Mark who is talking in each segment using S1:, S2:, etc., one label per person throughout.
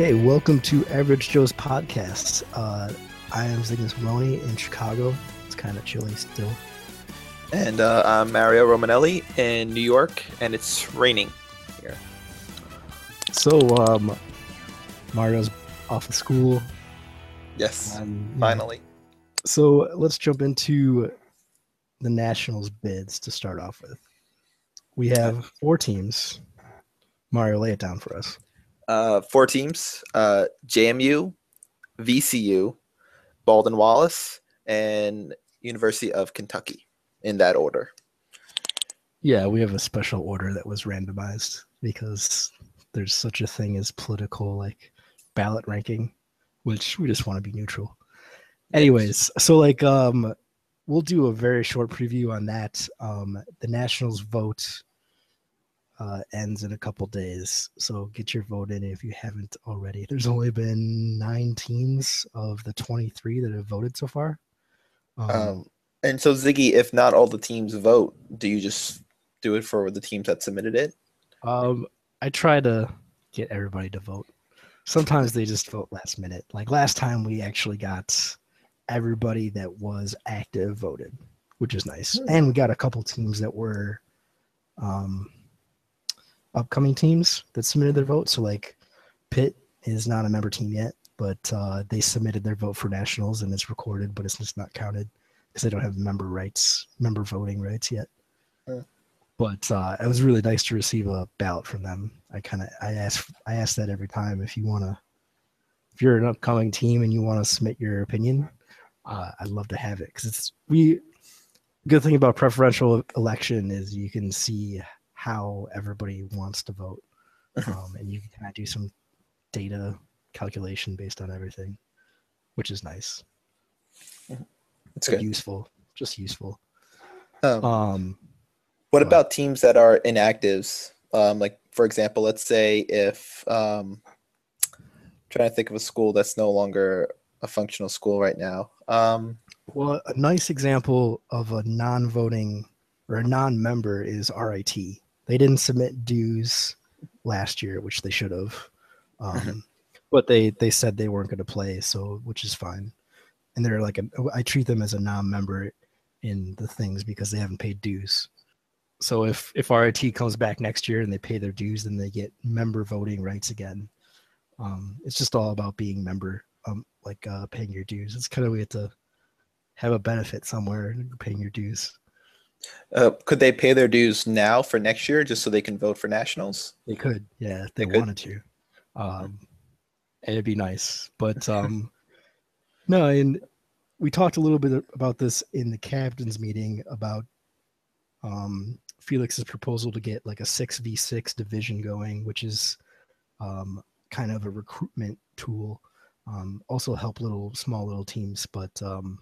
S1: Okay, welcome to Average Joe's podcast. Uh, I am Zigmus Maloney in Chicago. It's kind of chilly still.
S2: And uh, I'm Mario Romanelli in New York, and it's raining here.
S1: So, um, Mario's off of school.
S2: Yes,
S1: Um,
S2: finally.
S1: So let's jump into the Nationals bids to start off with. We have four teams. Mario, lay it down for us.
S2: Uh, four teams: uh, JMU, VCU, Baldwin Wallace, and University of Kentucky. In that order.
S1: Yeah, we have a special order that was randomized because there's such a thing as political like ballot ranking, which we just want to be neutral. Anyways, so like um we'll do a very short preview on that. Um the Nationals vote uh ends in a couple days. So get your vote in if you haven't already. There's only been 9 teams of the 23 that have voted so far. Um,
S2: Um, and so, Ziggy, if not all the teams vote, do you just do it for the teams that submitted it?
S1: Um, I try to get everybody to vote. Sometimes they just vote last minute. Like last time, we actually got everybody that was active voted, which is nice.
S2: Hmm.
S1: And we got a couple teams that were um, upcoming teams that submitted their vote. So like Pitt is not a member team yet, but uh, they submitted their vote for nationals and it's recorded, but it's just not counted because they don't have member rights, member voting rights yet but uh, it was really nice to receive a ballot from them. I kind of I ask I ask that every time if you want to if you're an upcoming team and you want to submit your opinion, uh, I'd love to have it because it's we. Good thing about preferential election is you can see how everybody wants to vote, um, and you can kind of do some data calculation based on everything, which is nice.
S2: It's good.
S1: useful, just useful.
S2: Um,
S1: Um,
S2: What about teams that are inactives? Um, like, for example, let's say if um, trying to think of a school that's no longer a functional school right now. Um,
S1: Well, a nice example of a non-voting or a non-member is RIT. They didn't submit dues last year, which they should have, um, but they they said they weren't going to play, so which is fine. And they're like, a, I treat them as a non-member in the things because they haven't paid dues. So if if RIT comes back next year and they pay their dues, then they get member voting rights again. Um, it's just all about being member, um, like uh, paying your dues. It's kind of weird to have a benefit somewhere paying your dues.
S2: Uh, could they pay their dues now for next year just so they can vote for nationals?
S1: They could, yeah, if they,
S2: They
S1: wanted to. Um, and it'd be nice, but um, no. And we talked a little bit about this in the captains meeting about um, Felix's proposal to get like a six v six division going, which is um, kind of a recruitment tool. Um, also help little small little teams, but um,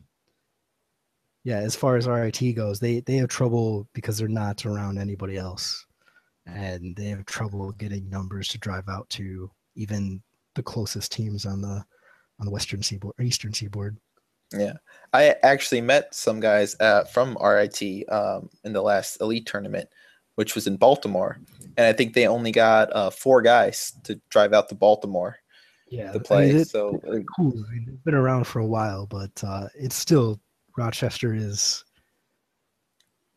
S1: yeah, as far as RIT goes, they they have trouble because they're not around anybody else, and they have trouble getting numbers to drive out to even the closest teams on the on the western seaboard or eastern seaboard.
S2: Yeah, I actually met some guys uh, from RIT um, in the last elite tournament, which was in Baltimore, and I think they only got uh, four guys to drive out to Baltimore
S1: Yeah,
S2: to play.
S1: it-
S2: so
S1: cool. I mean, it's been around for a while, but uh, it's still Rochester is.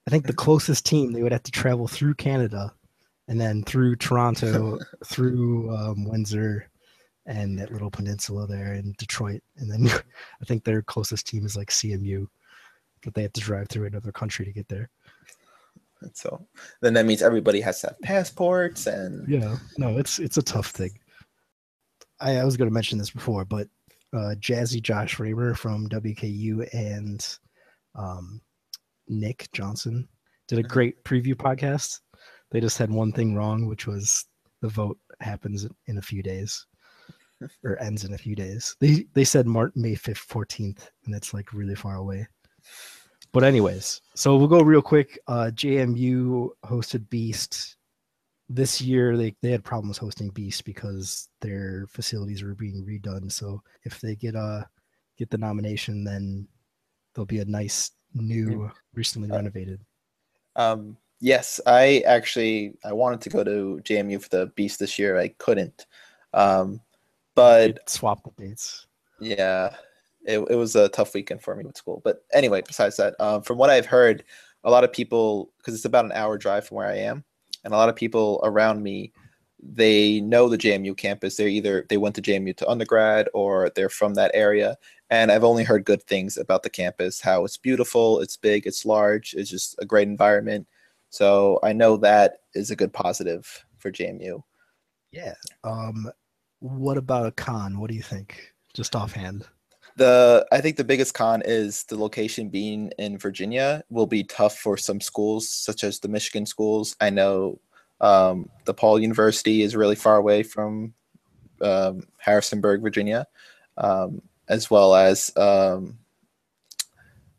S1: I think the closest team they would have to travel through Canada, and then through Toronto, through um, Windsor, and that little peninsula there in Detroit, and then I think their closest team is like CMU, but they have to drive through another country to get there.
S2: And so then that means everybody has to have passports and
S1: Yeah, no, it's it's a tough thing. I, I was going to mention this before, but uh, Jazzy Josh Raymer from WKU and um, Nick Johnson did a great preview podcast. They just had one thing wrong, which was the vote happens in a few days or ends in a few days. They they said March May fifth, fourteenth, and it's like really far away. But anyways, so we'll go real quick. Uh, JMU hosted Beast this year. They they had problems hosting Beast because their facilities were being redone. So if they get a get the nomination, then there'll be a nice new, recently
S2: Uh,
S1: renovated.
S2: Um, yes, I actually I wanted to go to JMU for the Beast this year. I couldn't, um, but
S1: swap the dates.
S2: yeah, it, it was a tough weekend for me with school. But anyway, besides that, um, from what I've heard, a lot of people because it's about an hour drive from where I am, and a lot of people around me, they know the JMU campus. They're either they went to JMU to undergrad or they're from that area. And I've only heard good things about the campus, how it's beautiful, it's big, it's large, it's just a great environment. So I know that is a good positive for JMU.
S1: Yeah. Um, what about a con? What do you think? Just offhand.
S2: The I think the biggest con is the location being in Virginia will be tough for some schools, such as the Michigan schools. I know um, DePaul University is really far away from um, Harrisonburg, Virginia, um, as well as um,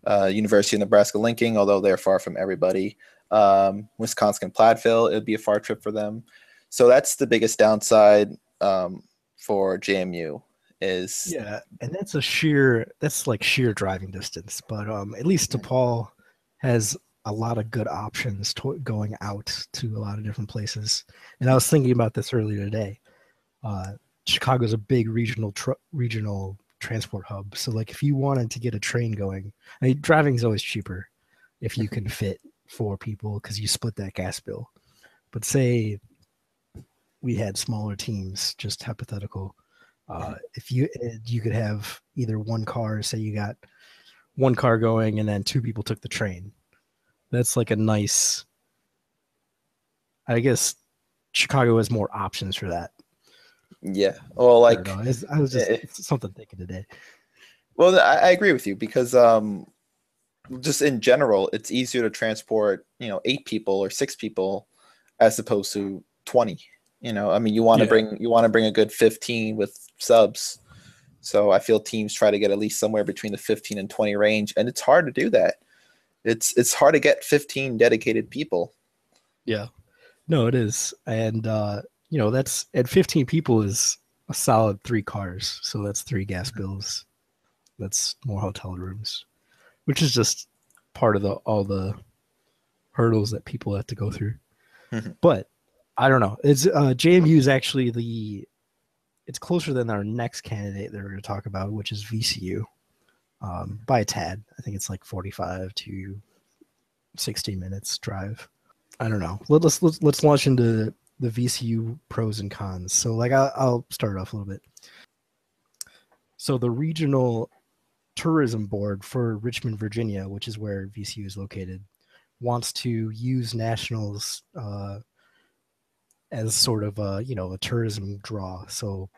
S2: uh, University of Nebraska Lincoln, although they're far from everybody. Um, Wisconsin Platteville, it would be a far trip for them. So that's the biggest downside um, for JMU is
S1: Yeah, and that's a sheer that's like sheer driving distance, but um at least DePaul has a lot of good options to going out to a lot of different places. And I was thinking about this earlier today. Uh Chicago's a big regional tr- regional transport hub. So like if you wanted to get a train going, I mean driving is always cheaper if you can fit four people cuz you split that gas bill. But say we had smaller teams, just hypothetical uh, if you uh, you could have either one car, say you got one car going, and then two people took the train. That's like a nice. I guess Chicago has more options for that.
S2: yeah. Well,
S1: I
S2: like.
S1: It's- I was just
S2: eh.
S1: it's something thinking today.
S2: Well, I, I agree with you because um, just in general, it's easier to transport, you know, eight people or six people as opposed to twenty. You know, I mean, you want to
S1: Yeah.
S2: bring you want to bring a good fifteen with subs. So I feel teams try to get at least somewhere between the fifteen and twenty range, and it's hard to do that. It's it's hard to get fifteen dedicated people.
S1: Yeah. No, it is, and uh, you know that's at 15 people is a solid three cars, so that's three gas bills. That's more hotel rooms, which is just part of the all the hurdles that people have to go through.
S2: Mhm.
S1: But I don't know. It's uh, JMU is actually the it's closer than our next candidate that we're going to talk about, which is VCU, um, by a tad. I think it's like 45 to 60 minutes drive. I don't know. Let, us let's let's launch into the VCU pros and cons. So like I'll, I'll start off a little bit. So the regional tourism board for Richmond, Virginia, which is where VCU is located, wants to use nationals uh, as sort of a you know a tourism draw. So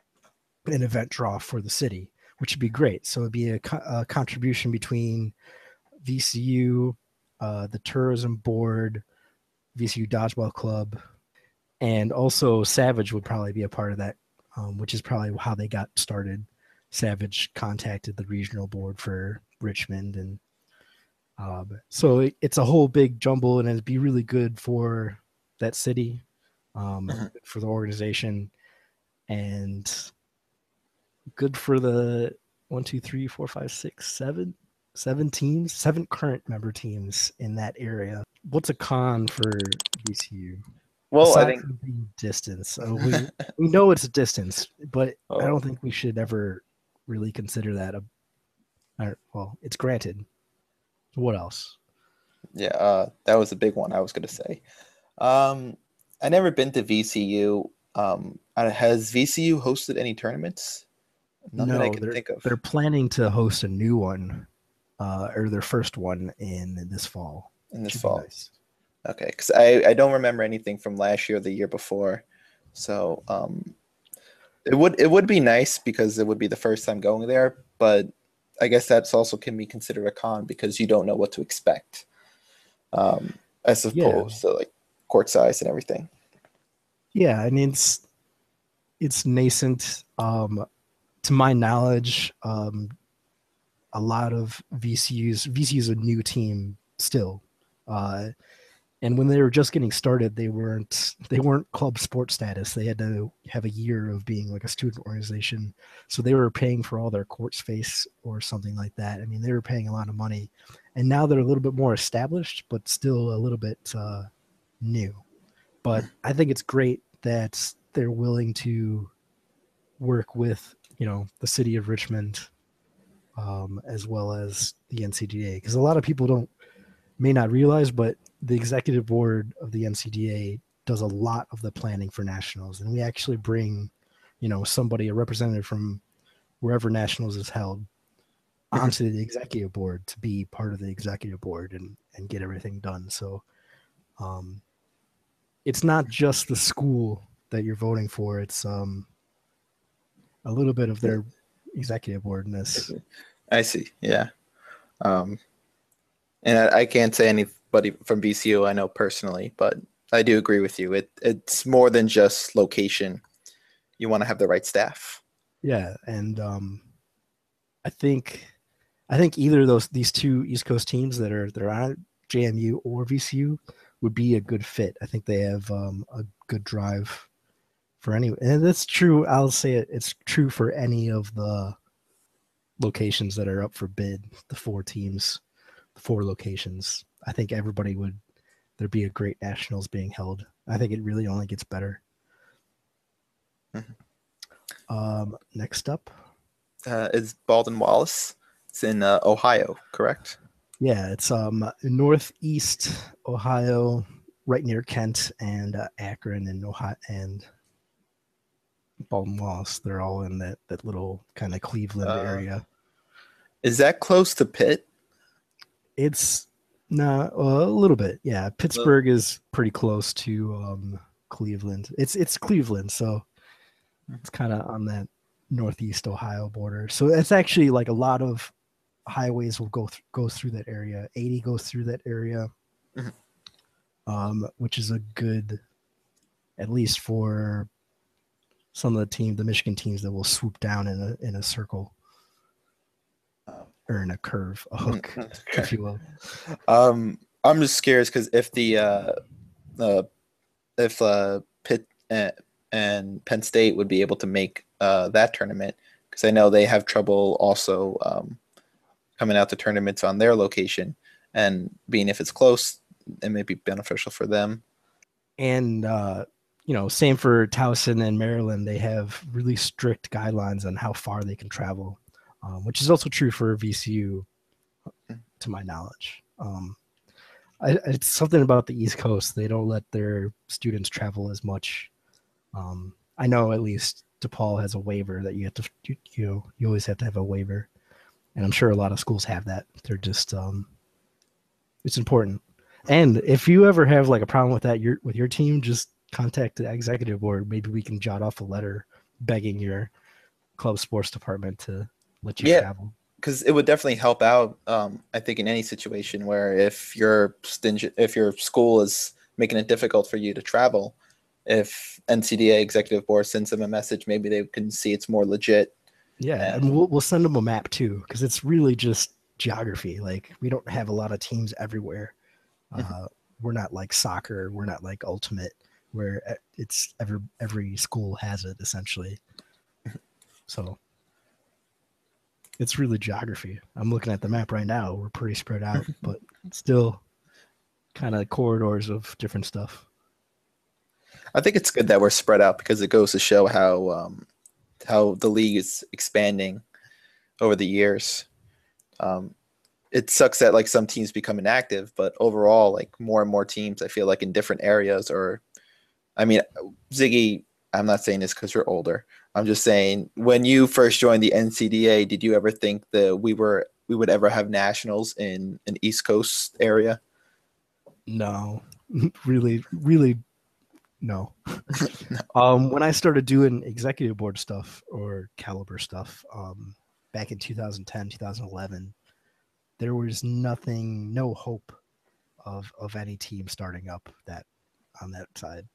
S1: an event draw for the city, which would be great. So it'd be a, co- a contribution between VCU, uh, the tourism board, VCU Dodgeball Club, and also Savage would probably be a part of that, um, which is probably how they got started. Savage contacted the regional board for Richmond, and um, so it, it's a whole big jumble, and it'd be really good for that city, um, for the organization, and good for the one, two, three, four, five, six, seven, seven teams, seven current member teams in that area. What's a con for VCU?
S2: Well, I think
S1: the distance. Uh, we, we know it's a distance, but I
S2: Oh.
S1: don't think we should ever really consider that a. I- Well, it's granted. What else?
S2: Yeah, uh, that was a big one I was going to say. Um, I never been to VCU. Um, has VCU hosted any tournaments? None that I can think of.
S1: They're planning to host a new one, uh, or their first one in this fall.
S2: in this fall.
S1: nice.
S2: Okay, because I, I don't remember anything from last year or the year before, so um, it would it would be nice because it would be the first time going there, but I guess that's also can be considered a con because you don't know what to expect, um, suppose.
S1: Yeah.
S2: to like court size and everything.
S1: Yeah, mean it's it's nascent. Um, to my knowledge, um, a lot of VCU's VCU's a new team still, uh, and when they were just getting started, they weren't they weren't club sport status. They had to have a year of being like a student organization, so they were paying for all their court space or something like that. I mean, they were paying a lot of money, and now they're a little bit more established, but still a little bit uh, new. But I think it's great that they're willing to work with you know the city of Richmond, um, as well as the NCDA, because a lot of people don't may not realize, but the executive board of the NCDA does a lot of the planning for nationals, and we actually bring, you know, somebody a representative from wherever nationals is held onto the executive board to be part of the executive board and and get everything done. So, um, it's not just the school that you're voting for; it's um a little bit of their executive board in this.
S2: I see. Yeah. Um, and I, I can't say anybody from VCU I know personally, but I do agree with you. It it's more than just location. You want to have the right staff.
S1: Yeah, and um, I think I think either of those these two East Coast teams that are that are on JMU or VCU would be a good fit. I think they have um, a good drive for any, and that's true. I'll say it. It's true for any of the locations that are up for bid. The four teams, the four locations. I think everybody would. There'd be a great nationals being held. I think it really only gets better.
S2: Mhm.
S1: Um, next up,
S2: Uh, is Baldwin Wallace? It's in uh, Ohio, correct?
S1: Yeah, it's um northeast Ohio, right near Kent and uh, Akron and Ohio and Baldwin Wallace. They're all in that that little kind of Cleveland
S2: Uh,
S1: area.
S2: Is that close to Pitt?
S1: It's no a little bit. Yeah, Pittsburgh is pretty close to um Cleveland. It's it's Cleveland, so it's kind of on that northeast Ohio border. So it's actually like a lot of highways will go th- go through that area. 80 goes through that area,
S2: Mhm.
S1: um, which is a good, at least for some of the team, the Michigan teams that will swoop down in a in a circle or in a curve, a hook, if you will.
S2: Um, I'm just curious because if the uh, uh, if uh, Pitt and, and Penn State would be able to make uh, that tournament, because I know they have trouble also um, coming out to tournaments on their location, and being if it's close, it may be beneficial for them.
S1: and uh, you know, same for Towson and Maryland. They have really strict guidelines on how far they can travel, um, which is also true for VCU, to my knowledge. Um, I, it's something about the East Coast; they don't let their students travel as much. Um, I know at least DePaul has a waiver that you have to, you, you always have to have a waiver, and I'm sure a lot of schools have that. They're just, um, it's important. And if you ever have like a problem with that your with your team, just contact the executive board. Maybe we can jot off a letter begging your club sports department to let you
S2: Yeah.
S1: travel.
S2: because it would definitely help out. Um, I think in any situation where if your stingy, if your school is making it difficult for you to travel, if NCDA executive board sends them a message, maybe they can see it's more legit.
S1: Yeah, and we'll we'll send them a map too because it's really just geography. Like we don't have a lot of teams everywhere.
S2: Mhm.
S1: Uh, we're not like soccer. We're not like ultimate where e- it's every every school has it essentially. So it's really geography. I'm looking at the map right now. We're pretty spread out, but still kind of corridors of different stuff.
S2: I think it's good that we're spread out because it goes to show how um, how the league is expanding over the years. Um, it sucks that like some teams become inactive, but overall, like more and more teams, I feel like in different areas. Or, I mean, Ziggy, I'm not saying this because you're older. I'm just saying when you first joined the NCDA, did you ever think that we were we would ever have nationals in an East Coast area?
S1: No, really, really, no. Um, when I started doing executive board stuff or caliber stuff, um, back in 2010, 2011, there was nothing, no hope of of any team starting up that on that side.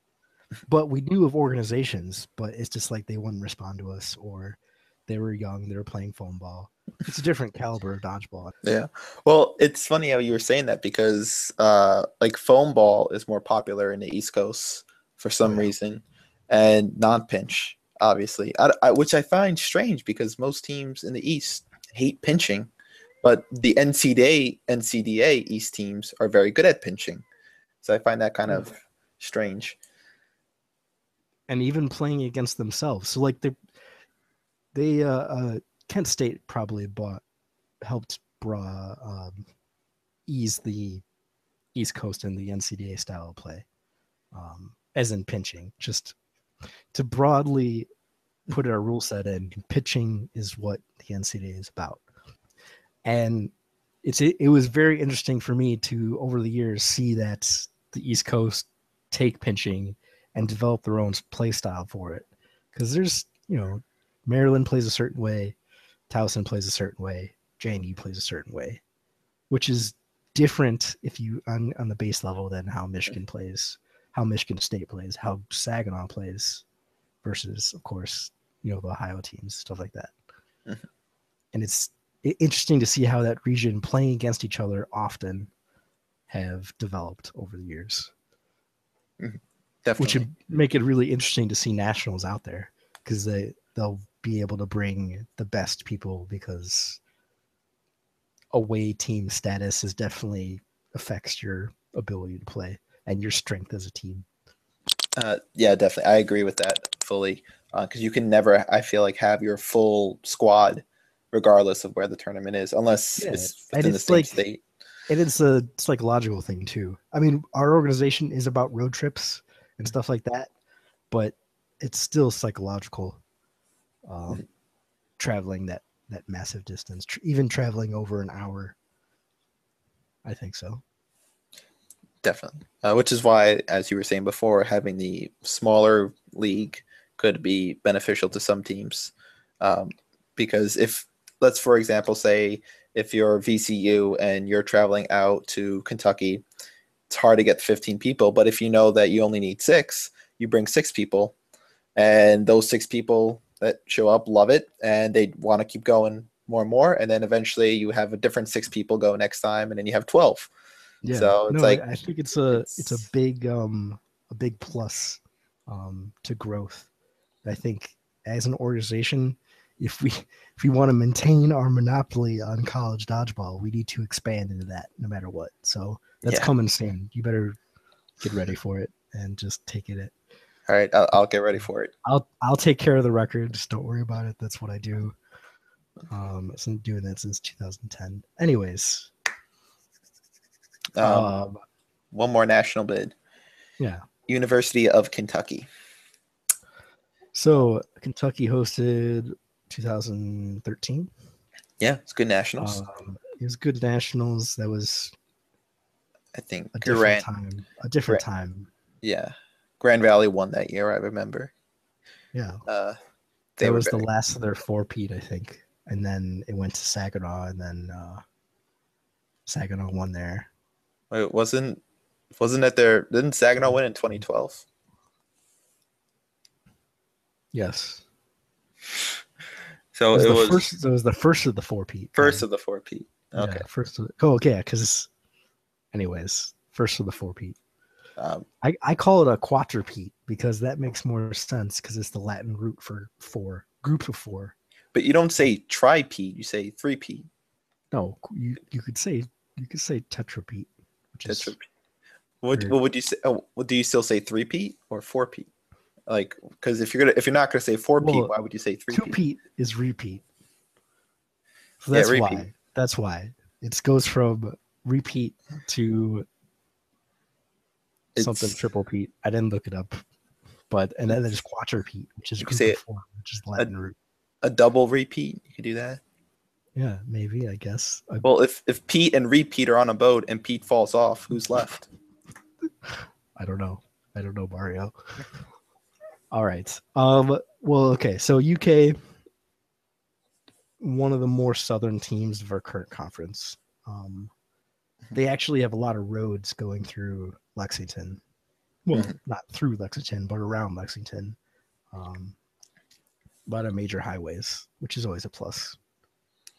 S1: But we knew of organizations, but it's just like they wouldn't respond to us, or they were young, they were playing foam ball. It's a different caliber of dodgeball.
S2: Yeah. Well, it's funny how you were saying that because uh like foam ball is more popular in the East Coast for some reason and non-pinch obviously. I, I, which I find strange because most teams in the East hate pinching, but the NCDA NCDA East teams are very good at pinching. So I find that kind of strange.
S1: and even playing against themselves. So like they they uh, uh Kent State probably bought helped bra um, ease the East Coast and the NCDA style of play, um, as in pinching. Just to broadly put our rule set in, pinching is what the NCDA is about, and it's it, it was very interesting for me to over the years see that the East Coast take pinching and develop their own play style for it because there's you know Maryland plays a certain way, Towson plays a certain way, JMU plays a certain way, which is different if you on on the base level than how Michigan plays, how Michigan State plays, how Saginaw plays, versus of course you know the Ohio teams stuff like that,
S2: Mhm.
S1: and it's interesting to see how that region playing against each other often have developed over the years
S2: Definitely.
S1: which would make it really interesting to see nationals out there because they they'll be able to bring the best people because away team status is definitely affects your ability to play and your strength as a team.
S2: Uh, yeah, definitely. I agree with that fully. Because you can never, I feel like, have your full squad, regardless of where the tournament is, unless
S1: Yeah,
S2: it's within the same
S1: like-
S2: state.
S1: And it's a psychological thing too. I mean, our organization is about road trips and stuff like that, but it's still psychological. Um, traveling that that massive distance, tr- even traveling over an hour. I think so.
S2: Definitely. Uh, which is why, as you were saying before, having the smaller league could be beneficial to some teams. Um, because if, let's for example say, if you're VCU and you're traveling out to Kentucky, it's hard to get 15 people. But if you know that you only need six, you bring six people, and those six people that show up love it and they want to keep going more and more. And then eventually you have a different six people go next time, and then you have 12.
S1: Yeah.
S2: So it's
S1: no,
S2: like-
S1: I, think it's a it's,
S2: it's-
S1: a big um a big plus um to growth. I think as an organization, if we if we want to maintain our monopoly on college dodgeball, we need to expand into that no matter what. So that's
S2: Yeah.
S1: coming soon. You better get ready for it and just take it.
S2: All right, I'll, I'll get ready for it.
S1: I'll I'll take care of the records. Don't worry about it. That's what I do. Um, I've been doing that since 2010. Anyways,
S2: Um,
S1: um,
S2: one more national bid.
S1: yeah.
S2: University of Kentucky.
S1: So Kentucky hosted 2013.
S2: Yeah, it's good nationals.
S1: Um, it was good nationals. That was
S2: I think
S1: a different time. A different time.
S2: yeah, Grand Valley won that year. I remember.
S1: Yeah,
S2: Uh,
S1: that was the last of their four peat, I think, and then it went to Saginaw, and then uh, Saginaw won there.
S2: Wait, wasn't wasn't it their didn't Saginaw win in 2012?
S1: Yes,
S2: So
S1: it was,
S2: it
S1: the
S2: was
S1: first. It was the first of the four peat.
S2: first
S1: then.
S2: of the four P. Okay.
S1: Yeah, first. Of the, oh, okay. Because, anyways, first of the four peat.
S2: Um,
S1: I, I call it a quadrupede because that makes more sense because it's the Latin root for four groups of four.
S2: but you don't say tri-P, you say three P.
S1: No, you you could say you could say tetrapede, which is
S2: What, what would you say? Oh, do you still say three P or four P? Like, because if you're gonna if you're not gonna say four P,
S1: Well,
S2: why would you say three
S1: two
S2: P?
S1: peat is repeat. So
S2: Yeah,
S1: that's
S2: repeat.
S1: why. That's why it goes from repeat to something triple peat. I didn't look it up, but and then there's quadrupede, which is
S2: You could
S1: group
S2: say
S1: of four, which is Latin root.
S2: A double repeat, you could do that.
S1: Yeah, maybe I guess.
S2: Well, if if Pete and repeat are on a boat and Pete falls off, who's left?
S1: I don't know. I don't know Mario. All right. Um. Well, okay. So UK, one of the more southern teams of our current conference. Um, they actually have a lot of roads going through Lexington. Well,
S2: Mhm.
S1: not through Lexington, but around Lexington. Um, a lot of major highways, which is always a plus,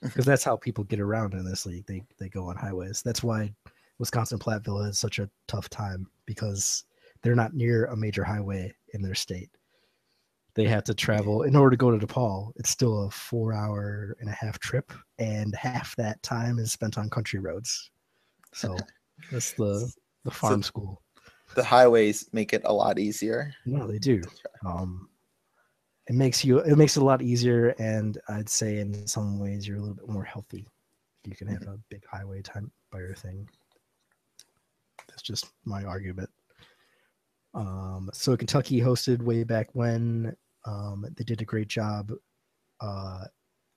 S1: because that's how people get around in this league. They they go on highways. That's why Wisconsin Platteville has such a tough time because they're not near a major highway in their state. They have to travel in order to go to DePaul. It's still a four hour and a half trip, and half that time is spent on country roads. So that's the the farm school.
S2: The highways make it a lot easier.
S1: No, they do. Um, it makes you it makes it a lot easier, and I'd say in some ways you're a little bit more healthy. You can have a big highway time buyer thing. That's just my argument. Um, so Kentucky hosted way back when. Um, they did a great job. Uh,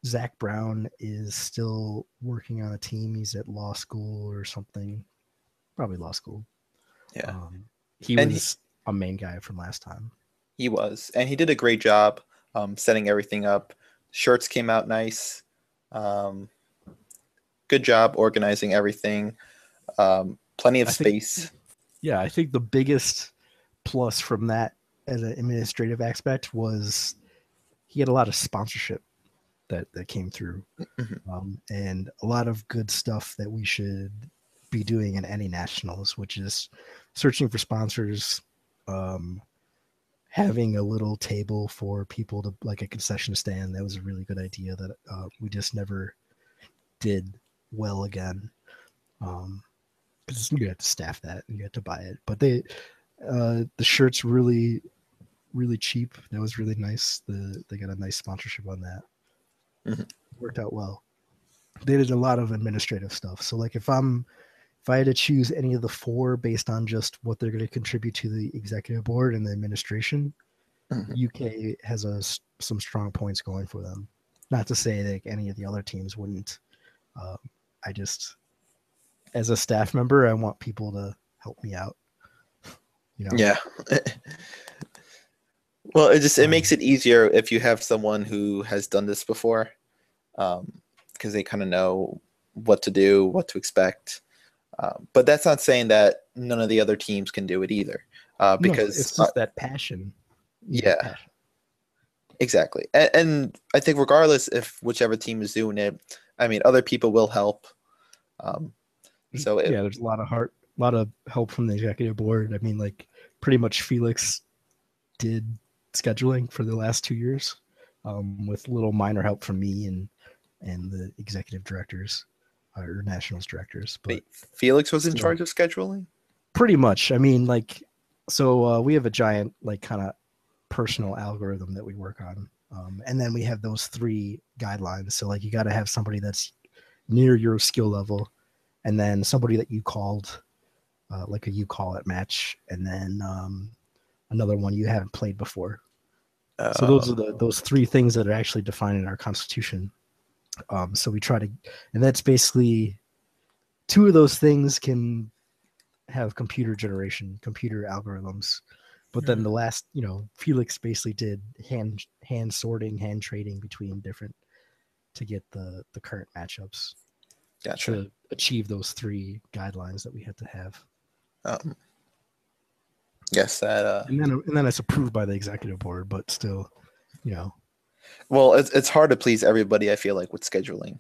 S1: Zach Brown is still working on a team. He's at law school or something, probably law school.
S2: Yeah.
S1: Um, he
S2: And he-
S1: was a main guy from last time.
S2: He was, and he did a great job um, setting everything up. Shirts came out nice. Um, good job organizing everything. Um, plenty of
S1: I think-
S2: space.
S1: Yeah, I think the biggest plus from that as an administrative aspect was he had a lot of sponsorship that that came through,
S2: Mhm.
S1: um, and a lot of good stuff that we should be doing in any nationals, which is searching for sponsors, um, having a little table for people to like a concession stand. That was a really good idea that uh, we just never did well again. Um, because you had to staff that and you had to buy it. But they, uh, the shirts really, really cheap. That was really nice. The they got a nice sponsorship on that.
S2: Mhm.
S1: Worked out well. They did a lot of administrative stuff. So like if I'm if I had to choose any of the four based on just what they're going to contribute to the executive board and the administration,
S2: Mhm.
S1: UK has a some strong points going for them. Not to say that any of the other teams wouldn't. Um, I just, as a staff member, I want people to help me out. You know,
S2: Yeah. well, it just it
S1: Um,
S2: makes it easier if you have someone who has done this before, because they kind of know what to do, what to expect. Um, but that's not saying that none of the other teams can do it either, uh,
S1: No,
S2: because
S1: it's
S2: uh,
S1: just that passion.
S2: Yeah.
S1: passion.
S2: Exactly. And, and I think regardless if whichever team is doing it, I mean, other people will help. Um, so it,
S1: yeah, there's a lot of heart, a lot of help from the executive board. I mean, like pretty much Felix did scheduling for the last two years, um, with little minor help from me and and the executive directors uh, or nationals directors. But
S2: wait, Felix was in
S1: Still.
S2: charge of scheduling?
S1: pretty much, I mean, like, so uh, we have a giant like kind of personal algorithm that we work on, um, and then we have those three guidelines. So like, you got to have somebody that's near your skill level, and then somebody that you called, uh, like a you call it match, and then um, another one you haven't played before. So those are the those three things that are actually defined in our constitution. Um, so we try to, and that's basically two of those things can have computer generation, computer algorithms. But then
S2: Mhm.
S1: the last, you know, Felix basically did hand hand sorting, hand trading between different to get the the current matchups
S2: gotcha.
S1: to achieve those three guidelines that we had to have.
S2: Um, yes, that. Uh,
S1: And then and then it's approved by the executive board, but still, you know,
S2: well, it's it's hard to please everybody. I feel like with scheduling.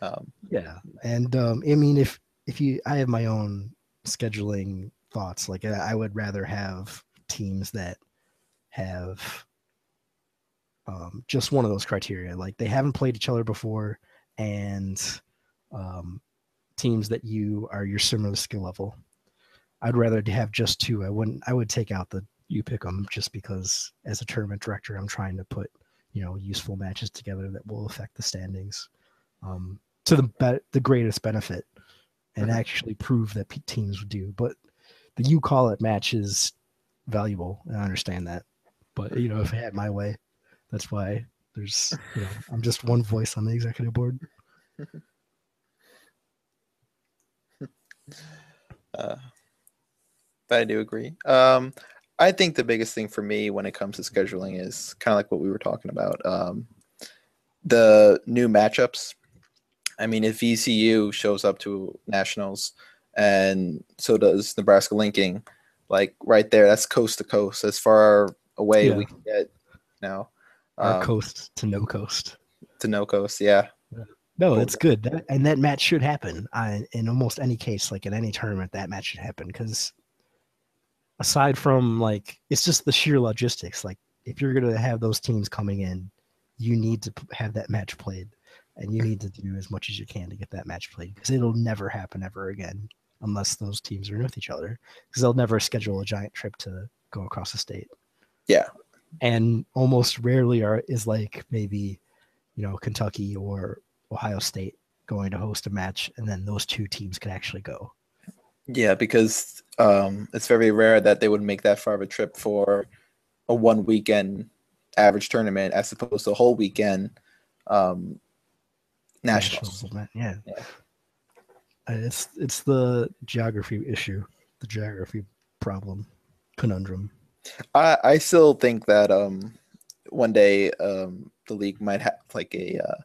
S2: Um,
S1: Yeah, and um, I mean, if if you, I have my own scheduling thoughts. Like, I would rather have teams that have um, just one of those criteria. Like, they haven't played each other before, and um, teams that you are your similar skill level. I'd rather have just two. I wouldn't. I would take out the you pick them just because, as a tournament director, I'm trying to put you know useful matches together that will affect the standings um, to the be- the greatest benefit, and actually prove that teams would do. But the you call it match is valuable, and I understand that. But you know, if I had my way, that's why there's you know I'm just one voice on the executive board.
S2: uh, but I do agree. Um, I think the biggest thing for me when it comes to scheduling is kind of like what we were talking about. Um, the new matchups. I mean, if VCU shows up to nationals, and so does Nebraska Lincoln, like right there, that's coast to coast. As far away
S1: Yeah.
S2: we can get now. Um,
S1: coast to no coast.
S2: to no coast, yeah.
S1: No, that's good. That, and that match should happen I, in almost any case, like in any tournament, that match should happen because aside from like, it's just the sheer logistics. Like, if you're going to have those teams coming in, you need to have that match played and you need to do as much as you can to get that match played because it'll never happen ever again unless those teams are in with each other because they'll never schedule a giant trip to go across the state. Yeah. And almost rarely are is like maybe you know Kentucky or Ohio State going to host a match, and then those two teams can actually go.
S2: Yeah, because um, it's very rare that they would make that far of a trip for a one weekend average tournament as opposed to a whole weekend um, nationals.
S1: Nationals Yeah.
S2: Yeah.
S1: Uh, It's it's the geography issue, the geography problem, conundrum.
S2: I, I still think that um, one day um, the league might have like a uh,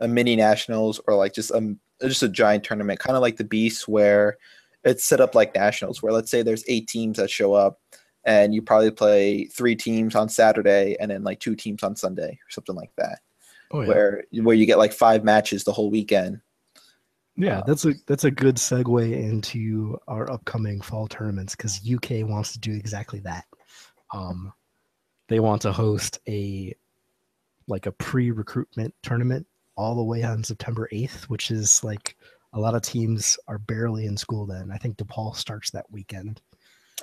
S2: a mini nationals or like just a just a giant tournament, kind of like the Beast, where it's set up like nationals, where let's say there's eight teams that show up, and you probably play three teams on Saturday and then like two teams on Sunday or something like that,
S1: Oh
S2: where where you get like five matches the whole weekend.
S1: Yeah,
S2: Uh,
S1: that's a that's a good segue into our upcoming fall tournaments because UK wants to do exactly that. Um, they want to host a like a pre-recruitment tournament all the way on September eighth, which is like a lot of teams are barely in school then. I think DePaul starts that weekend,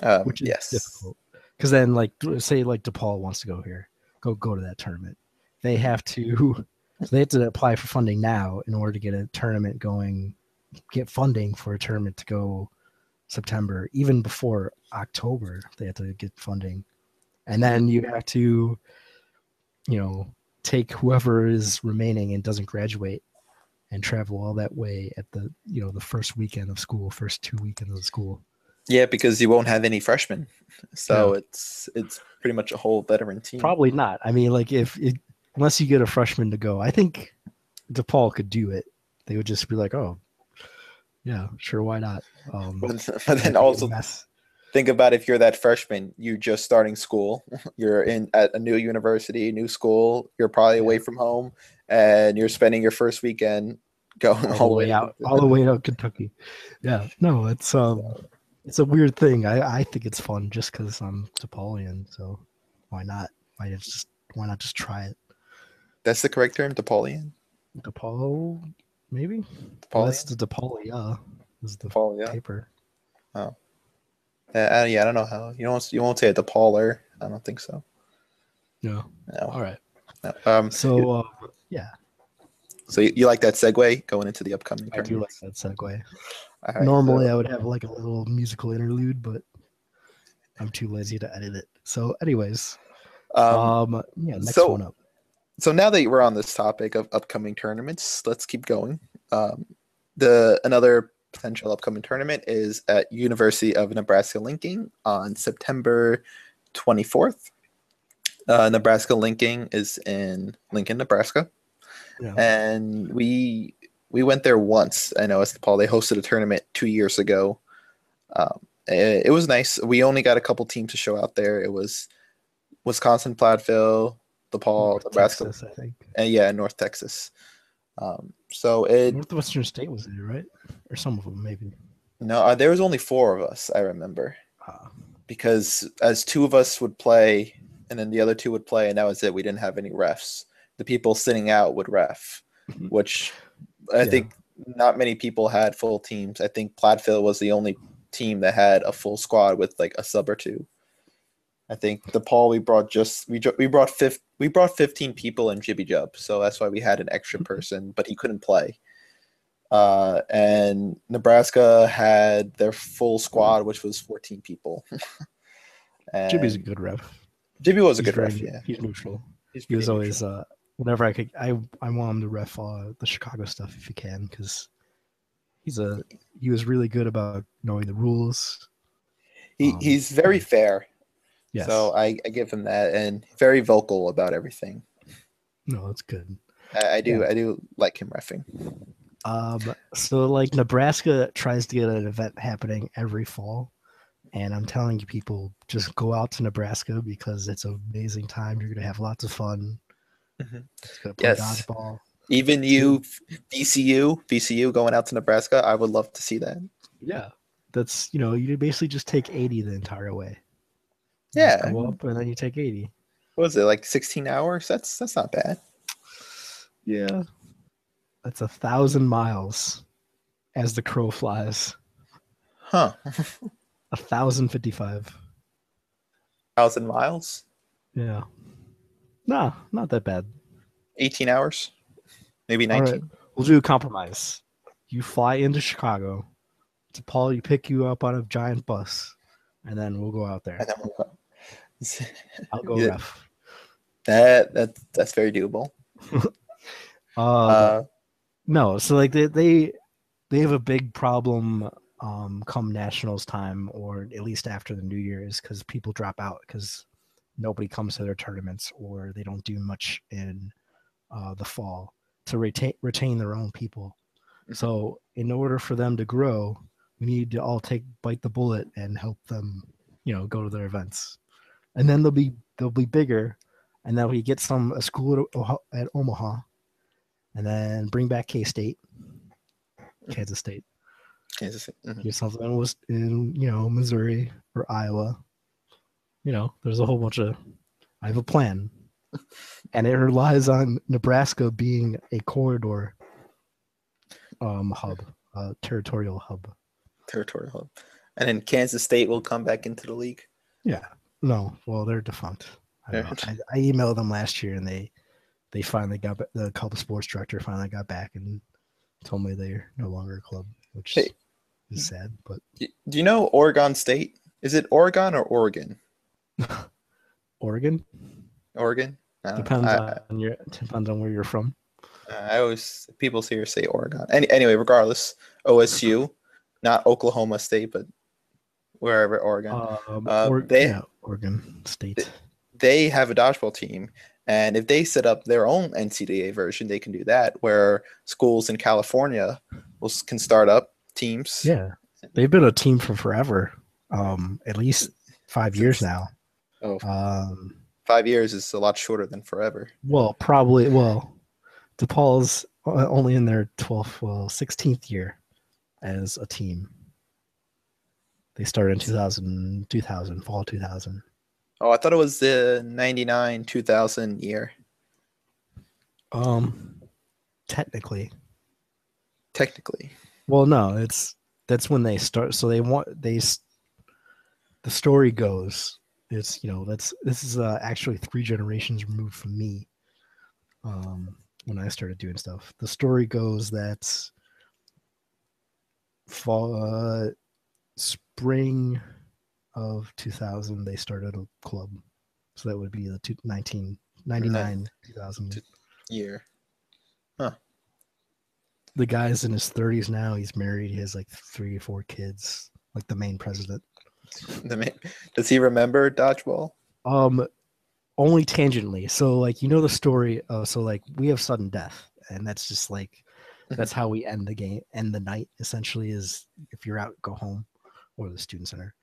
S2: Um,
S1: which is
S2: yes,
S1: difficult because then like say like DePaul wants to go here, go go to that tournament. They have to so they have to apply for funding now in order to get a tournament going, get funding for a tournament to go September, even before October. They have to get funding, and then you have to, you know, take whoever is remaining and doesn't graduate and travel all that way at the you know the first weekend of school, first two weekends of school.
S2: yeah, because you won't have any freshmen, so it's it's pretty much a whole veteran team.
S1: Probably not. I mean, like if it, unless you get a freshman to go, I think DePaul could do it. They would just be like, oh, yeah, sure, why not? Um,
S2: But, but then also think about if you're that freshman, you're just starting school, you're in at a new university, new school, you're probably away from home, and you're spending your first weekend going
S1: all the way out, all the way out Kentucky. Yeah, no, it's um, it's a weird thing. I I think it's fun just because I'm DePaulian, so why not? Why just why not just try it?
S2: That's the correct term, DePaulian.
S1: DePaul, maybe. Well,
S2: DePaulian.
S1: that's the DePaulia. Is the
S2: DePaul, yeah.
S1: paper?
S2: Uh, uh, yeah, I don't know how you don't you won't say a DePauler. I don't think so.
S1: No.
S2: No.
S1: All right.
S2: no. Um,
S1: So uh, yeah,
S2: so you, you like that segue going into the upcoming? Tournament?
S1: I do like that segue.
S2: Right,
S1: Normally,
S2: so-
S1: I would have like a little musical interlude, but I'm too lazy to edit it. So, anyways,
S2: um,
S1: um, yeah, next
S2: so-
S1: one up.
S2: so now that we're on this topic of upcoming tournaments, let's keep going. Um, the another potential upcoming tournament is at University of Nebraska Lincoln on September 24th. Uh, Nebraska Lincoln is in Lincoln, Nebraska,
S1: Yeah.
S2: and we we went there once. I know as DePaul they hosted a tournament two years ago. Um, it, it was nice. We only got a couple teams to show out there. It was Wisconsin, Platteville, DePaul,
S1: North
S2: Nebraska,
S1: Texas, I think.
S2: and yeah, North Texas. Um, so it
S1: Northwestern State was there, right? Or some of them, maybe.
S2: no, uh, there was only four of us. I remember
S1: Uh,
S2: because as two of us would play, and then the other two would play, and that was it. We didn't have any refs. The people sitting out would ref,
S1: Mhm.
S2: which I
S1: Yeah.
S2: think not many people had full teams. I think Platteville was the only team that had a full squad with like a sub or two. I think DePaul we brought just we we brought fif- we brought 15 people in Jibby Jub, so that's why we had an extra person, but he couldn't play. Uh, and Nebraska had their full squad, which was 14 people. and
S1: Jibby's a good ref.
S2: Jibby was a
S1: He's
S2: good ref, yeah.
S1: He's neutral.
S2: He's
S1: He was
S2: pretty
S1: always uh, whenever I could. I I want him to ref uh, the Chicago stuff if he can, because he's a he was really good about knowing the rules.
S2: he,
S1: um,
S2: he's very fair.
S1: Yes.
S2: So I, I give him that and very vocal about everything.
S1: no, that's good.
S2: I, I do
S1: Yeah.
S2: I do like him refing.
S1: Um, so like Nebraska tries to get an event happening every fall, and I'm telling you, people just go out to Nebraska because it's an amazing time. You're gonna have lots of fun.
S2: Mhm.
S1: Play
S2: Yes.
S1: dodgeball.
S2: Even you VCU, VCU going out to Nebraska, I would love to see that.
S1: Yeah, that's you know you basically just take 80 the entire way. You
S2: Yeah.
S1: go up and then you take 80.
S2: What was it, like 16 hours? That's that's not bad.
S1: Yeah, that's a thousand miles as the crow flies.
S2: Huh.
S1: A thousand fifty-five.
S2: Thousand miles?
S1: Yeah, Nah, not that bad.
S2: 18 hours, maybe 19.
S1: right, we'll do a compromise. You fly into Chicago. DePaul, you pick you up on a giant bus, and then we'll go out there.
S2: And then we'll go.
S1: I'll go
S2: Yeah.
S1: ref.
S2: that that that's very doable.
S1: Uh,
S2: Uh,
S1: no, so like they they they have a big problem um come nationals time or at least after the New Year's because people drop out because nobody comes to their tournaments or they don't do much in uh, the fall to retain retain their own people.
S2: Mhm.
S1: So in order for them to grow, we need to all take bite the bullet and help them, you know, go to their events, and then they'll be they'll be bigger, and then we get some a school at, at Omaha, and then bring back K State, Kansas State,
S2: Kansas City. Mhm.
S1: get something in, in you know Missouri or Iowa. You know, there's a whole bunch of. I have a plan, and it relies on Nebraska being a corridor um hub, uh, territorial hub.
S2: territorial hub. And then Kansas State will come back into the league.
S1: Yeah. No. Well, they're defunct. I.
S2: Yeah.
S1: I, I emailed them last year, and they they finally got the club sports director finally got back and told me they're no longer a club, which
S2: Hey.
S1: is sad. But
S2: Do you know Oregon State? Is it Oregon or Oregon?
S1: Oregon
S2: Oregon. I
S1: depends
S2: I,
S1: on your depends on where you're from.
S2: I always people here say Oregon. Any, anyway, regardless, OSU, not Oklahoma State, but wherever Oregon.
S1: Um,
S2: Uh,
S1: or,
S2: they-
S1: yeah, Oregon State.
S2: they have a dodgeball team and if they set up their own ncaa version they can do that where schools in california will, can start up teams
S1: Yeah, they've been a team for forever. Um, at least five years now.
S2: Oh,
S1: Um,
S2: five years is a lot shorter than forever
S1: Well, probably. Well, DePaul's o- only in their 12th, well, 16th year as a team. They started in 2000, 2000, fall 2000.
S2: oh i thought it was the 99 2000 year
S1: Um, technically,
S2: technically
S1: well, no, it's that's when they start. So they want they. The story goes, it's you know that's this is uh, actually three generations removed from me. Um, when I started doing stuff, the story goes that fall uh, spring of 2000 they started a club. So that would be the two, 1999 2000
S2: year. Huh.
S1: the guy's in his 30s now. He's married. He has like three or four kids like the main president
S2: does he remember dodgeball?
S1: Um only tangentially. So like you know the story uh, so like we have sudden death and that's just like that's how we end the game end the night essentially is if you're out go home or the student center.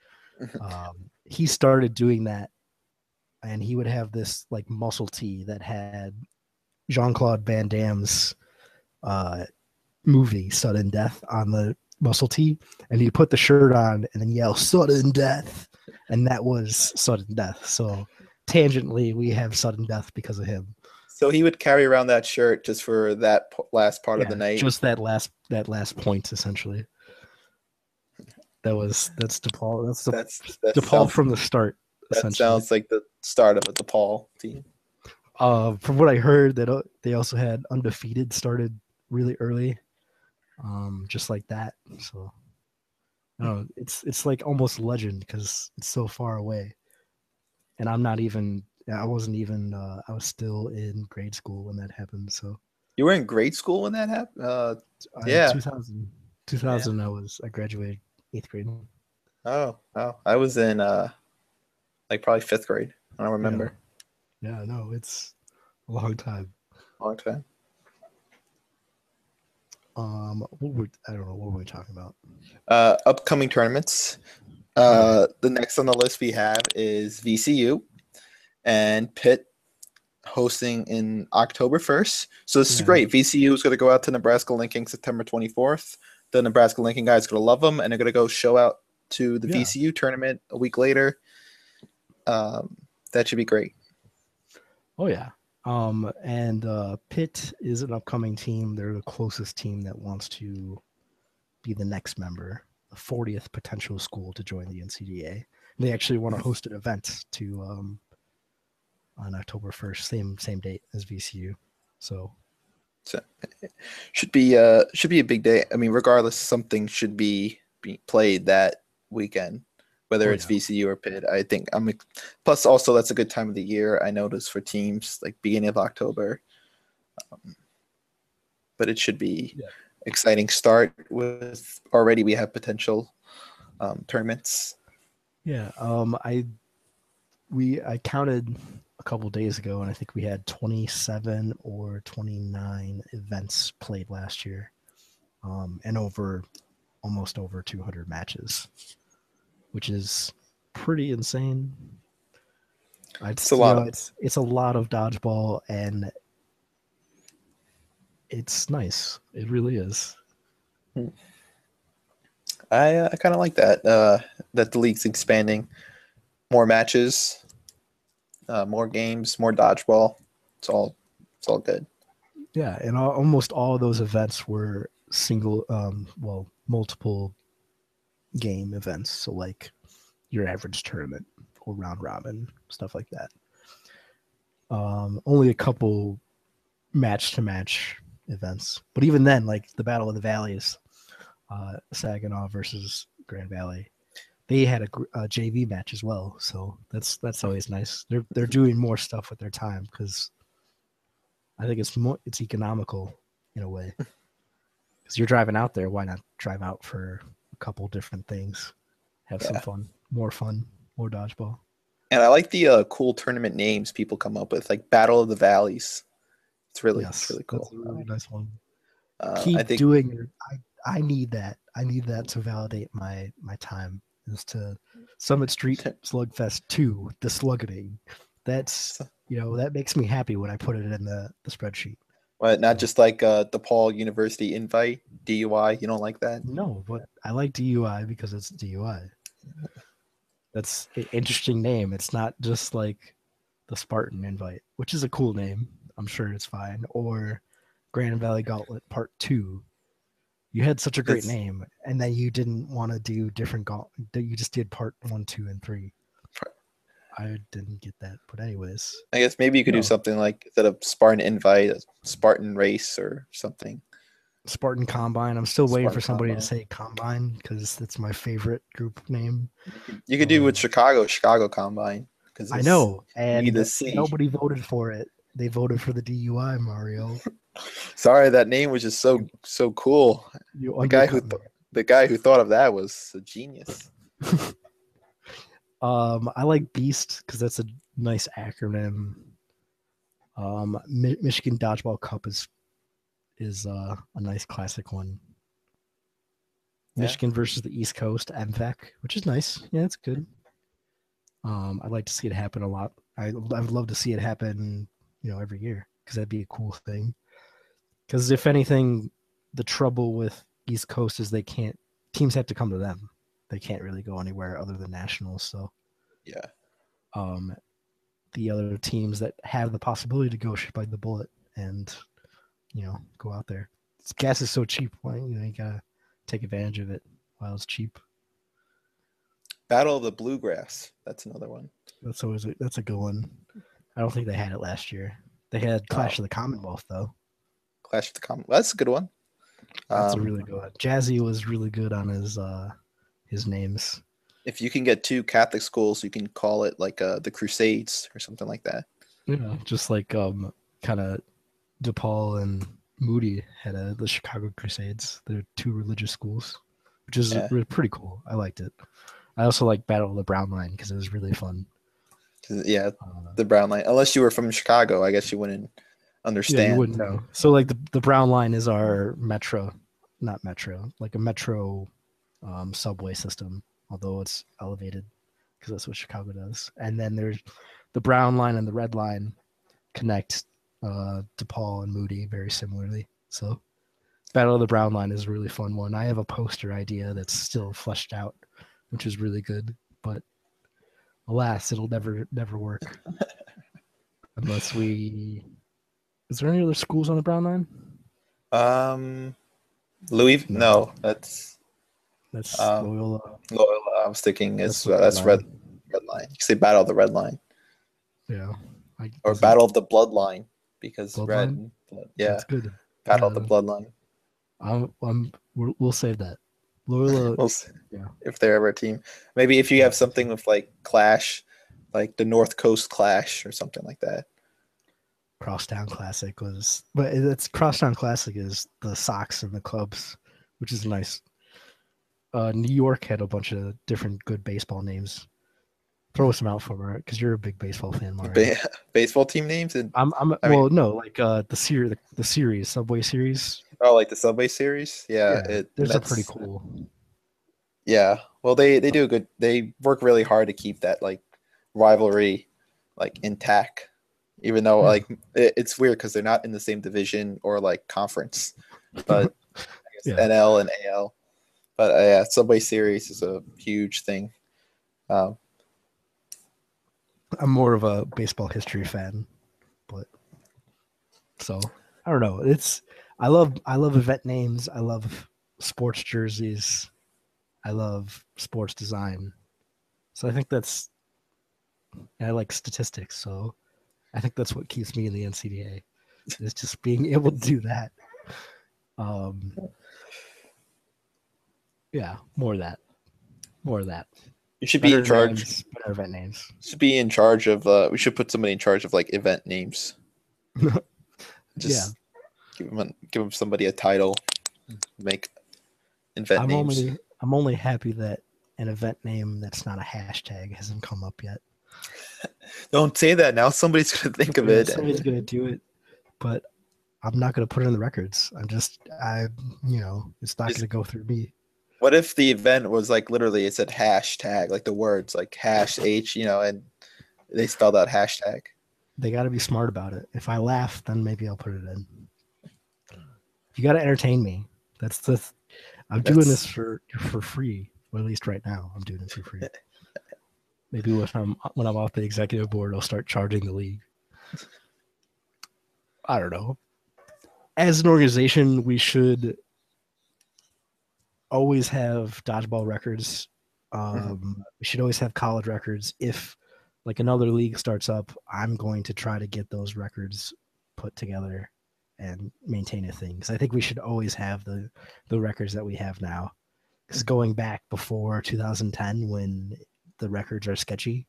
S1: Um, he started doing that and he would have this like muscle tee that had jean-claude van damme's uh, movie sudden death on the muscle tee and he'd put the shirt on and then yell sudden death. And that was sudden death. So tangentially we have sudden death because of him.
S2: So he would carry around that shirt just for that last part of the night?
S1: just that last that last point essentially. That was that's DePaul that's the
S2: that's that
S1: DePaul
S2: sounds,
S1: from the start
S2: that sounds like the start of a DePaul team.
S1: Uh from what I heard that they also had undefeated started really early um just like that so don't know it's it's like almost legend because it's so far away and I'm not even I wasn't even uh, I was still in grade school when that happened so
S2: you were in grade school when that happened uh,
S1: uh,
S2: Yeah.
S1: 2000 2000 I was I graduated eighth grade
S2: Oh, oh, I was in uh like probably fifth grade. I don't remember.
S1: Yeah, no, it's a long time.
S2: Long time.
S1: Um, what were, I don't know what were we talking about.
S2: Uh upcoming tournaments. Uh the next on the list we have is VCU and Pitt hosting in October 1st. So this is great. VCU is going to go out to Nebraska Lincoln September 24th. The Nebraska Lincoln guys going to love them and they're going to go show out to the
S1: Yeah.
S2: VCU tournament a week later. Um, that should be great.
S1: Oh yeah. Um, and uh, Pitt is an upcoming team. They're the closest team that wants to be the next member, the 40th potential school to join the NCDA. They actually want to host an event to um, on October first, same same date as VCU. So
S2: So should be uh should be a big day. I mean, regardless, something should be be played that weekend, whether
S1: Oh,
S2: it's
S1: yeah.
S2: VCU or Pitt. I think I'm plus also that's a good time of the year. I noticed for teams like beginning of October. Um, but it should be
S1: Yeah.
S2: exciting start with already we have potential um, tournaments.
S1: yeah, um, I we I counted a couple days ago, and I think we had 27 or 29 events played last year, um, and over almost over 200 matches, which is pretty insane. I'd,
S2: It's a lot
S1: know,
S2: of-
S1: it's it's a lot of dodgeball, and it's nice. It really is.
S2: I uh, I kind of like that. Uh, that the league's expanding, more matches, uh, more games, more dodgeball. It's all it's all good.
S1: Yeah, and al- almost all of those events were single, um, well, multiple game events. So like your average tournament or round robin stuff like that. Um, only a couple match to match events, but even then, like the Battle of the Valleys, uh, Saginaw versus Grand Valley, they had a, a JV match as well. So that's that's always nice. They're they're doing more stuff with their time because I think it's more it's economical in a way. Because you're driving out there, why not drive out for couple different things, have some fun, more fun, more dodgeball.
S2: And I like the uh, cool tournament names people come up with, like Battle of the Valleys. It's really it's really cool.
S1: That's a really nice one.
S2: Uh,
S1: Keep
S2: I think
S1: doing it. I I need that. I need that to validate my my time. Is to Summit Street Slugfest two, the slugging. That's you know that makes me happy when I put it in the the spreadsheet.
S2: What, not just like uh, DePaul University invite DUI. You don't like that?
S1: No, but I like DUI because it's DUI. That's an interesting name. It's not just like the Spartan invite, which is a cool name. I'm sure it's fine. Or Grand Valley Gauntlet Part Two. You had such a great
S2: That's-
S1: name, and then you didn't want to do different gauntlet. You just did Part One, Two, and Three. I didn't get that, but anyways,
S2: I guess maybe you could
S1: No.
S2: do something like instead of Spartan invite, a Spartan race or something.
S1: Spartan Combine. I'm still waiting for somebody
S2: Combine.
S1: to say Combine because that's my favorite group name.
S2: You could do with
S1: Um,
S2: Chicago, Chicago Combine. Because
S1: I know, and nobody voted for it. They voted for the DUI, Mario.
S2: Sorry, that name was just so so cool.
S1: You
S2: The guy who
S1: me.
S2: The guy who thought of that was a genius.
S1: Um, I like Beast because that's a nice acronym. Um, Mi- Michigan Dodgeball Cup is is uh, a nice classic one.
S2: Yeah.
S1: Michigan versus the East Coast MVEC, which is nice. Yeah, it's good. Um, I'd like to see it happen a lot. I I would love to see it happen, you know, every year because that'd be a cool thing. Because if anything, the trouble with East Coast is they can't teams have to come to them. They can't really go anywhere other than nationals. So
S2: Yeah.
S1: um, the other teams that have the possibility to go should bite the bullet and you know go out there. Gas is so cheap. Why you know you gotta take advantage of it while it's cheap.
S2: Battle of the Bluegrass. That's another one.
S1: That's always a, that's a good one. I don't think they had it last year. They had Clash
S2: Oh.
S1: of the Commonwealth though.
S2: Clash of the Common. That's a good one.
S1: That's a
S2: Um,
S1: really good one. Jazzy was really good on his uh his names.
S2: If you can get two Catholic schools, you can call it like uh, the Crusades or something like that.
S1: Yeah, just like um kind of DePaul and Moody had a, the Chicago Crusades. They're two religious schools, which is
S2: Yeah.
S1: re- pretty cool. I liked it. I also like Battle of the Brown Line because it was really fun.
S2: Yeah,
S1: Uh,
S2: the Brown Line. Unless you were from Chicago, I guess you wouldn't understand.
S1: yeah, you wouldn't know. So like the the Brown Line is our metro, not metro, like a metro um, subway system, although it's elevated because that's what Chicago does. And then there's the Brown Line and the Red Line connect uh, DePaul and Moody very similarly. So Battle of the Brown Line is a really fun one. I have a poster idea that's still fleshed out, which is really good, but alas, it'll never never work unless we. Is there any other schools on the Brown Line?
S2: Um, Louis.
S1: No.
S2: No, that's
S1: That's
S2: Um,
S1: Loyola.
S2: Loyola. I was thinking
S1: That's
S2: uh,
S1: Red
S2: that's
S1: Line.
S2: red red line. You say Battle of the Red Line.
S1: Yeah, I,
S2: or Battle of the Bloodline because
S1: Bloodline?
S2: red. Yeah,
S1: That's good.
S2: Battle of the Bloodline.
S1: I'm, I'm, we'll, we'll save that. Loyola,
S2: We'll
S1: yeah.
S2: if they're ever a team. Maybe if you have something with like Clash, like the North Coast Clash or something like that.
S1: Crosstown Classic was, but it's Crosstown Classic is the Sox and the Cubs, which is nice. Uh, New York had a bunch of different good baseball names. Throw some out for me, because you're a big baseball fan, Mario.
S2: Ba- baseball team names and
S1: I'm, I'm
S2: I mean-
S1: well, no, like uh, the series, the, the series, Subway series.
S2: oh, like the Subway series. Yeah,
S1: Yeah,
S2: it,
S1: There's a pretty cool.
S2: Yeah, well, they they do a good. They work really hard to keep that like rivalry like intact, even though
S1: Yeah.
S2: like it, it's weird because they're not in the same division or like conference, but
S1: Yeah.
S2: NL and AL. But uh, yeah, Subway Series is a huge thing. Um,
S1: I'm more of a baseball history fan, but so I don't know. It's I love I love event names. I love sports jerseys. I love sports design. So I think that's I like statistics. So I think that's what keeps me in the NCDA is just being able to do that. Um, yeah, more of that, more of that.
S2: you should be in charge.
S1: names, better event names.
S2: Should be in charge of. Uh, we should put somebody in charge of like event names. Just give them give 'em somebody a title. Make event
S1: I'm
S2: names.
S1: only I'm only happy that an event name that's not a hashtag hasn't come up yet.
S2: Don't say that now. Somebody's gonna think of
S1: Yeah,
S2: it.
S1: Somebody's gonna do it, but I'm not gonna put it in the records. I'm just I you know it's not gonna go through me.
S2: What if the event was like literally it said hashtag, like the words like hash H, you know, and they spelled out hashtag.
S1: They got to be smart about it. If I laugh, then maybe I'll put it in. You got to entertain me. That's the. th- I'm doing this for for free, or at least right now. I'm doing it for free. maybe when I'm when I'm off the executive board, I'll start charging the league. I don't know. As an organization, we should always have dodgeball records. Um, We should always have college records. If like another league starts up, I'm going to try to get those records put together and maintain a thing. Because I think we should always have the the records that we have now. Because going back before 2010, when the records are sketchy,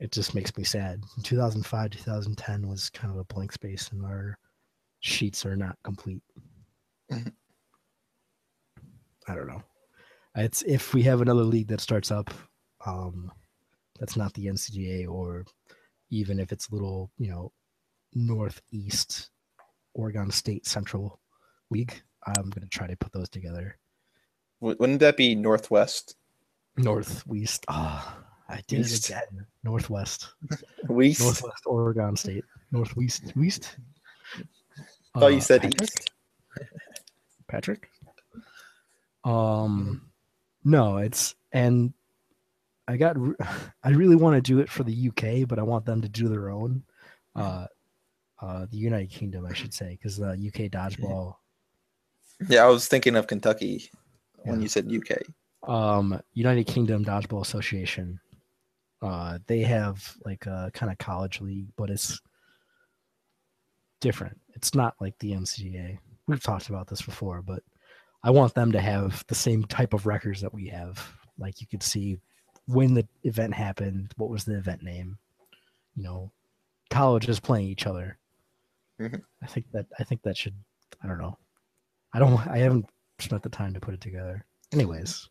S1: it just makes me sad. In 2005, 2010 was kind of a blank space, and our sheets are not complete.
S2: Mhm.
S1: I don't know. It's if we have another league that starts up, um, that's not the NCDA, or even if it's a little, you know, northeast Oregon State Central League. I'm gonna try to put those together.
S2: Wouldn't that be Northwest?
S1: Northwest. Ah, I did
S2: East.
S1: it again. Northwest.
S2: West?
S1: Northwest Oregon State. Northwest. West.
S2: I thought you
S1: Uh,
S2: said
S1: Patrick?
S2: East.
S1: Patrick. Um, no, it's and I got. I really want to do it for the UK, but I want them to do their own. Uh, uh, the United Kingdom, I should say, because the UK dodgeball.
S2: Yeah, I was thinking of Kentucky when
S1: Yeah.
S2: you said UK.
S1: um United Kingdom Dodgeball Association. Uh they have like a kind of college league, but it's different. It's not like the NCAA. We've talked about this before, but I want them to have the same type of records that we have. Like you could see when the event happened, what was the event name? You know, colleges playing each other.
S2: Mhm.
S1: I think that I think that should I don't know. I don't I haven't spent the time to put it together. Anyways,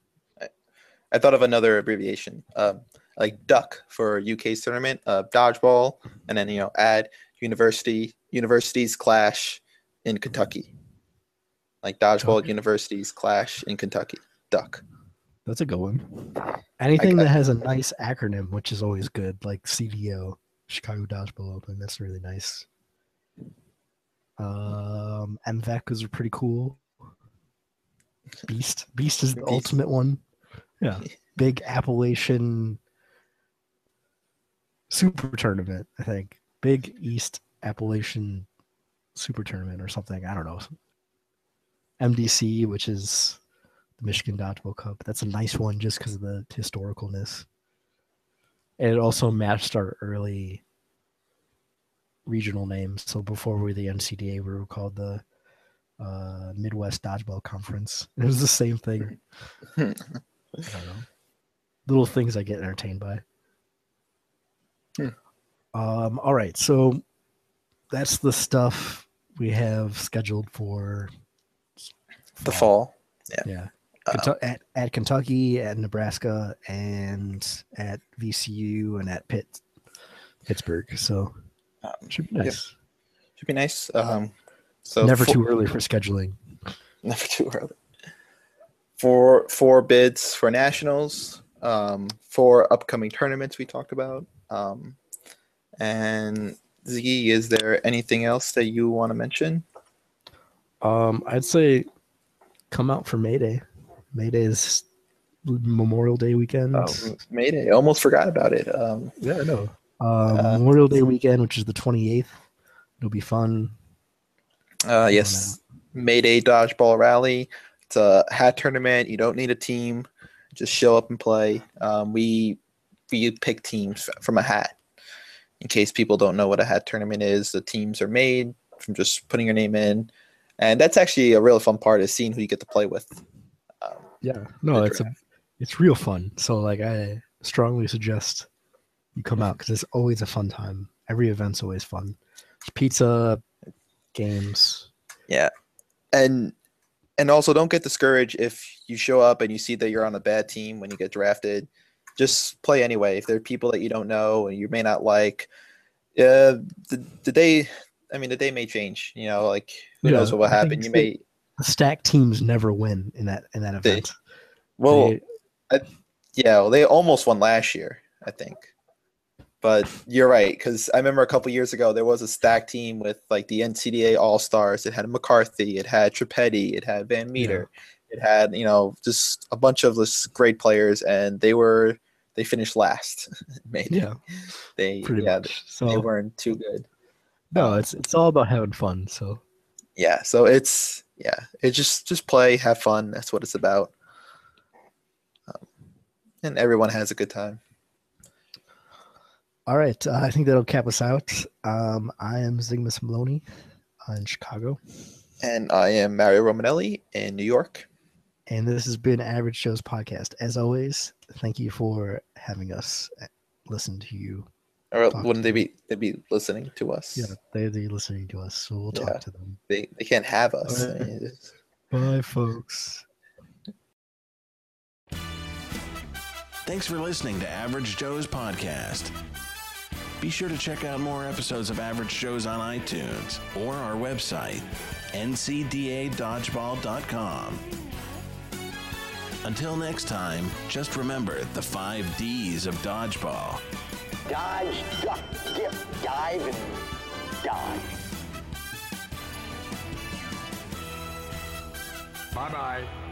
S2: I thought of another abbreviation, um, like duck for UK's tournament, uh, dodgeball, and then you know add university universities clash in Kentucky, like dodgeball
S1: Duck.
S2: universities clash in Kentucky. Duck.
S1: That's a good one. Anything
S2: I-
S1: that has a nice acronym, which is always good, like CDO, Chicago Dodgeball Open. That's really nice. Um, MVAC is pretty cool. Beast, Beast is the
S2: Beast.
S1: ultimate one. Yeah, big Appalachian Super Tournament. I think Big East Appalachian Super Tournament or something. I don't know. MDC, which is the Michigan Dodgeball Cup. That's a nice one just because of the historicalness. And it also matched our early regional names. So before we were the NCDA, we were called the uh, Midwest Dodgeball Conference. It was the same thing. I don't know. Little things I get entertained by.
S2: Hmm.
S1: Um, all right, so that's the stuff we have scheduled for
S2: The fall.
S1: Yeah.
S2: Uh,
S1: Kentu- at, at Kentucky, at Nebraska, and at VCU and at Pitt, Pittsburgh. So
S2: um,
S1: should be
S2: Yep.
S1: nice.
S2: should be nice. Um, so
S1: Never
S2: for-
S1: too early for scheduling.
S2: never too early. For four bids for nationals, um, for upcoming tournaments we talked about, um, and Ziggy, is there anything else that you want to mention?
S1: Um, I'd say come out for May Day. May Day is Memorial Day weekend.
S2: Oh, Mayday, almost forgot about it. Um,
S1: yeah, I know. Um,
S2: Uh,
S1: Memorial Day weekend, which is the 28th. It'll be fun.
S2: uh, yes, Mayday Dodgeball Rally. It's a hat tournament. You don't need a team. Just show up and play. Um, we we pick teams from a hat. In case people don't know what a hat tournament is, the teams are made from just putting your name in, and that's actually a real fun part is seeing who you get to play with. Um,
S1: Yeah, no, it's a, it's real fun. So like, I strongly suggest you come out because it's always a fun time. Every event's always fun. Pizza, games.
S2: Yeah. And and also don't get discouraged if you show up and you see that you're on a bad team when you get drafted. Just play anyway. If there are people that you don't know and you may not like, uh, the, the day, I mean, the day may change. You know, like who
S1: Yeah,
S2: knows what will happen. You may,
S1: The stacked teams never win in that in that
S2: They-
S1: event.
S2: well,
S1: They-
S2: yeah, well, they almost won last year, I think. But you're right, because I remember a couple years ago there was a stack team with like the NCDA All Stars. It had McCarthy, it had Tripetti, it had Van Meter, it had you know just a bunch of this great players, and they were they finished last. Maybe
S1: yeah,
S2: they
S1: pretty
S2: yeah
S1: much.
S2: they weren't too good.
S1: No, it's it's all about having fun. So
S2: Yeah, so it's yeah, it just just play, have fun. That's what it's about, um, and everyone has a good time.
S1: all right, uh, I think that'll cap us out. Um, I am Zygmus Maloney uh, in Chicago,
S2: And I am Mario Romanelli in New York.
S1: and this has been Average Joe's podcast. As always, thank you for having us uh, listen to you.
S2: Or
S1: Talk
S2: wouldn't they be they be listening to us?
S1: Yeah, they they're listening to us, so we'll talk to them.
S2: They they can't have us. I mean,
S1: Bye, folks.
S3: Thanks for listening to Average Joe's podcast. Be sure to check out more episodes of Average Joe's on iTunes or our website, ncdadodgeball.com. Until next time, just remember the five D's of dodgeball.
S4: Dodge, duck, dip, dive, and dodge.
S5: Bye bye.